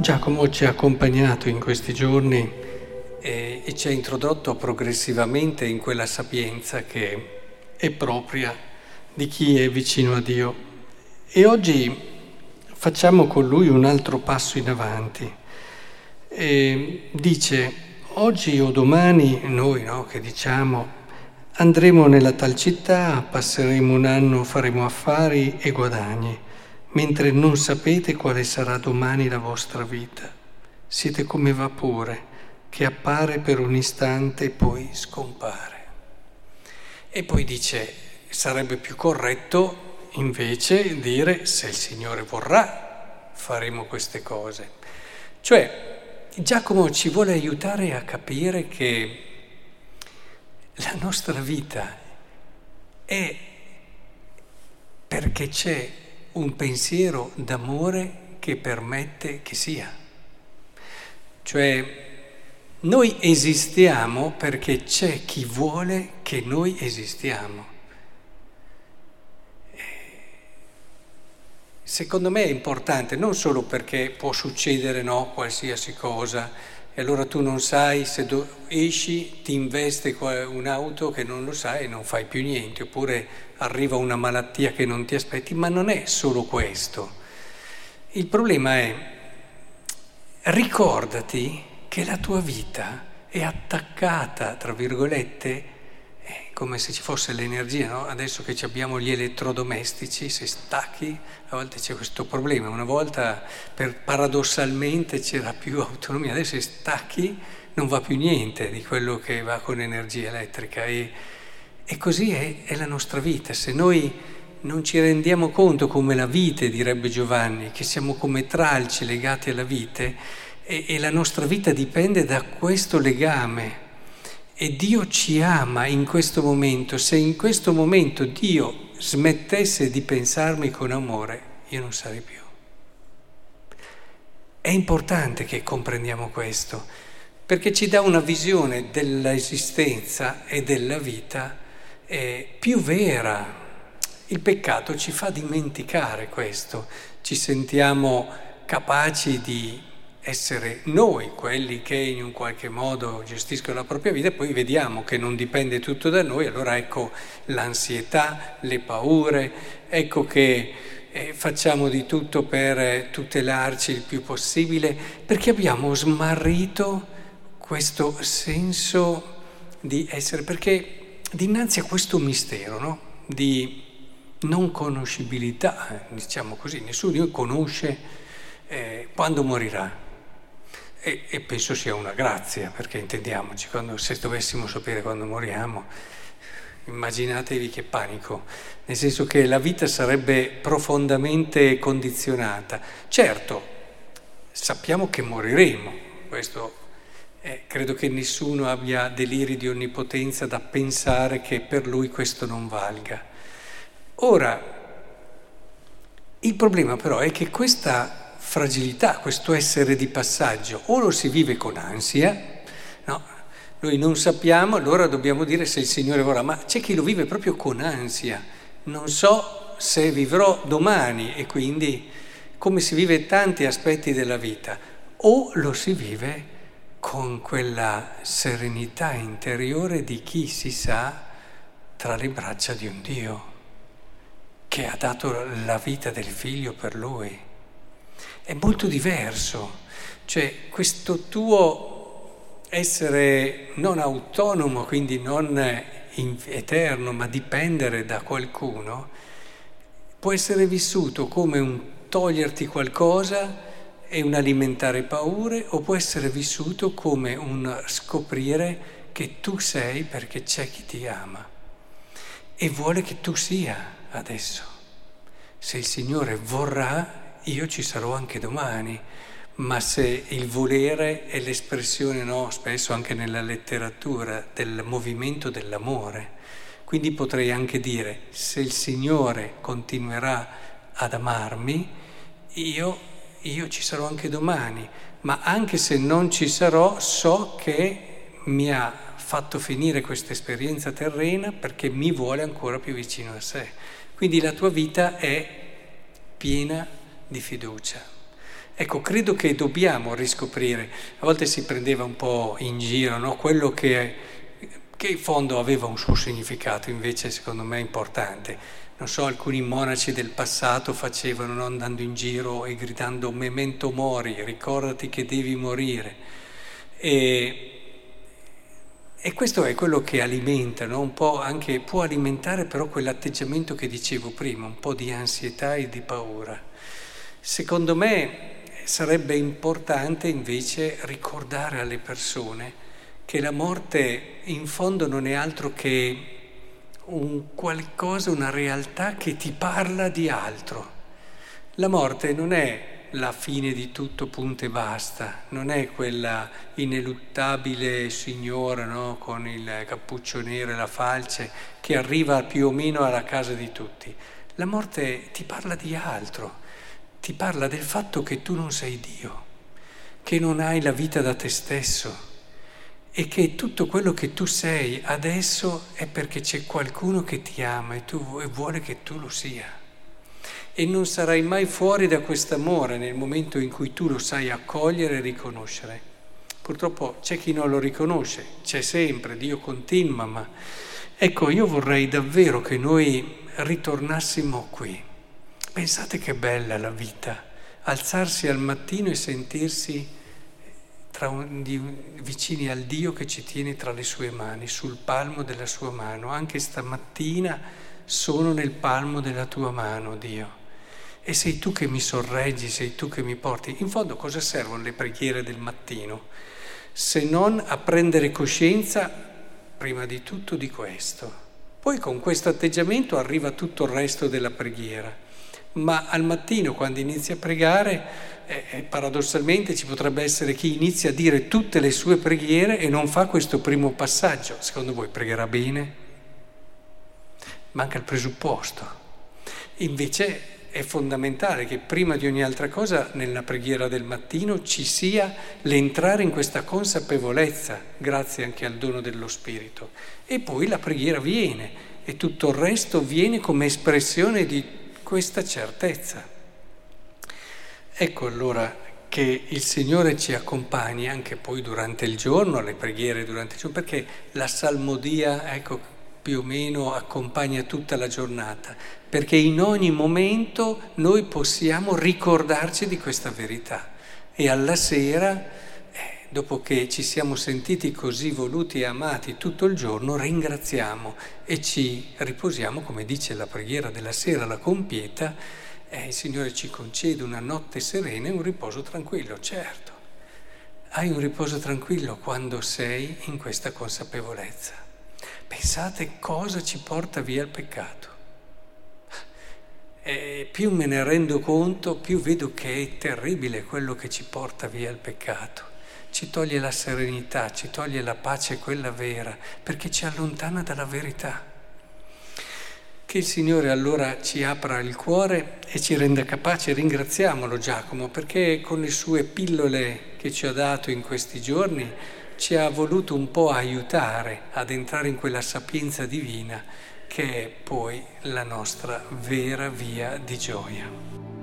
Giacomo ci ha accompagnato in questi giorni e, e, ci ha introdotto progressivamente in quella sapienza che è propria di chi è vicino a Dio. E oggi facciamo con lui un altro passo in avanti. E dice, oggi o domani, noi no, che diciamo, andremo nella tal città, passeremo un anno, faremo affari e guadagni mentre non sapete quale sarà domani la vostra vita. Siete come vapore che appare per un istante e poi scompare. E poi dice, sarebbe più corretto invece dire se il Signore vorrà faremo queste cose. Cioè, Giacomo ci vuole aiutare a capire che la nostra vita è perché c'è un pensiero d'amore che permette che sia. Cioè, noi esistiamo perché c'è chi vuole che noi esistiamo. Secondo me è importante, non solo perché può succedere no, qualsiasi cosa, e allora tu non sai se do- esci, ti investe un'auto che non lo sai e non fai più niente, oppure arriva una malattia che non ti aspetti, ma non è solo questo. Il problema è ricordati che la tua vita è attaccata, tra virgolette, come se ci fosse l'energia, no? adesso che abbiamo gli elettrodomestici, se stacchi, a volte c'è questo problema, una volta per, paradossalmente c'era più autonomia, adesso se stacchi non va più niente di quello che va con energia elettrica. E, e così è, è la nostra vita, se noi non ci rendiamo conto come la vite, direbbe Giovanni, che siamo come tralci legati alla vite e, e la nostra vita dipende da questo legame e Dio ci ama in questo momento, se in questo momento Dio smettesse di pensarmi con amore, io non sarei più. È importante che comprendiamo questo, perché ci dà una visione dell'esistenza e della vita eh, più vera. Il peccato ci fa dimenticare questo, ci sentiamo capaci di essere noi quelli che in un qualche modo gestiscono la propria vita e poi vediamo che non dipende tutto da noi, allora ecco l'ansietà, le paure, ecco che eh, facciamo di tutto per tutelarci il più possibile, perché abbiamo smarrito questo senso di essere, perché dinanzi a questo mistero no? di non conoscibilità, diciamo così, nessuno conosce eh, quando morirà. E, e, penso sia una grazia, perché intendiamoci, quando, se dovessimo sapere quando moriamo, immaginatevi che panico, nel senso che la vita sarebbe profondamente condizionata. Certo, sappiamo che moriremo, questo eh, credo che nessuno abbia deliri di onnipotenza da pensare che per lui questo non valga. Ora, il problema però è che questa fragilità, questo essere di passaggio. O lo si vive con ansia, no? Noi non sappiamo, allora dobbiamo dire se il Signore vorrà, ma c'è chi lo vive proprio con ansia. Non so se vivrò domani e quindi come si vive tanti aspetti della vita. O lo si vive con quella serenità interiore di chi si sa tra le braccia di un Dio che ha dato la vita del figlio per lui è molto diverso. Cioè questo tuo essere non autonomo, quindi non eterno, ma dipendere da qualcuno, può essere vissuto come un toglierti qualcosa e un alimentare paure, o può essere vissuto come un scoprire che tu sei perché c'è chi ti ama e vuole che tu sia adesso. Se il Signore vorrà, io ci sarò anche domani, ma se il volere è l'espressione, no, spesso anche nella letteratura, del movimento dell'amore, quindi potrei anche dire, se il Signore continuerà ad amarmi, io, io ci sarò anche domani, ma anche se non ci sarò, so che mi ha fatto finire questa esperienza terrena perché mi vuole ancora più vicino a sé. Quindi la tua vita è piena di fiducia. Ecco, credo che dobbiamo riscoprire, a volte si prendeva un po' in giro, no? quello che, che in fondo aveva un suo significato, invece secondo me importante. Non so, alcuni monaci del passato facevano no? andando in giro e gridando memento mori, ricordati che devi morire. E, e questo è quello che alimenta, no? un po' anche, può alimentare però quell'atteggiamento che dicevo prima, un po' di ansietà e di paura. Secondo me sarebbe importante invece ricordare alle persone che la morte in fondo non è altro che un qualcosa, una realtà che ti parla di altro. La morte non è la fine di tutto, punto e basta, non è quella ineluttabile signora no? con il cappuccio nero e la falce che arriva più o meno alla casa di tutti. La morte ti parla di altro, ti parla del fatto che tu non sei Dio, che non hai la vita da te stesso e che tutto quello che tu sei adesso è perché c'è qualcuno che ti ama e, tu, e vuole che tu lo sia. E non sarai mai fuori da quest'amore nel momento in cui tu lo sai accogliere e riconoscere. Purtroppo c'è chi non lo riconosce, c'è sempre, Dio continua, ma ecco, io vorrei davvero che noi ritornassimo qui Pensate che bella la vita, alzarsi al mattino e sentirsi un, di, vicini al Dio che ci tiene tra le sue mani, sul palmo della sua mano. Anche stamattina sono nel palmo della tua mano, Dio. E sei tu che mi sorreggi, sei tu che mi porti. In fondo cosa servono le preghiere del mattino? Se non a prendere coscienza, prima di tutto, di questo. Poi con questo atteggiamento arriva tutto il resto della preghiera ma al mattino quando inizia a pregare, eh, eh, paradossalmente ci potrebbe essere chi inizia a dire tutte le sue preghiere e non fa questo primo passaggio. Secondo voi pregherà bene? Manca il presupposto. Invece è fondamentale che prima di ogni altra cosa nella preghiera del mattino ci sia l'entrare in questa consapevolezza, grazie anche al dono dello Spirito. E poi la preghiera viene e tutto il resto viene come espressione di questa certezza. Ecco allora che il Signore ci accompagni anche poi durante il giorno, le preghiere durante il giorno, perché la salmodia, ecco, più o meno accompagna tutta la giornata, perché in ogni momento noi possiamo ricordarci di questa verità e alla sera, dopo che ci siamo sentiti così voluti e amati tutto il giorno, ringraziamo e ci riposiamo, come dice la preghiera della sera, la compieta, eh, il Signore ci concede una notte serena e un riposo tranquillo, certo. Hai un riposo tranquillo quando sei in questa consapevolezza. Pensate cosa ci porta via il peccato. E più me ne rendo conto, più vedo che è terribile quello che ci porta via il peccato ci toglie la serenità, ci toglie la pace, quella vera, perché ci allontana dalla verità. Che il Signore allora ci apra il cuore e ci renda capaci, ringraziamolo Giacomo, perché con le sue pillole che ci ha dato in questi giorni ci ha voluto un po' aiutare ad entrare in quella sapienza divina che è poi la nostra vera via di gioia.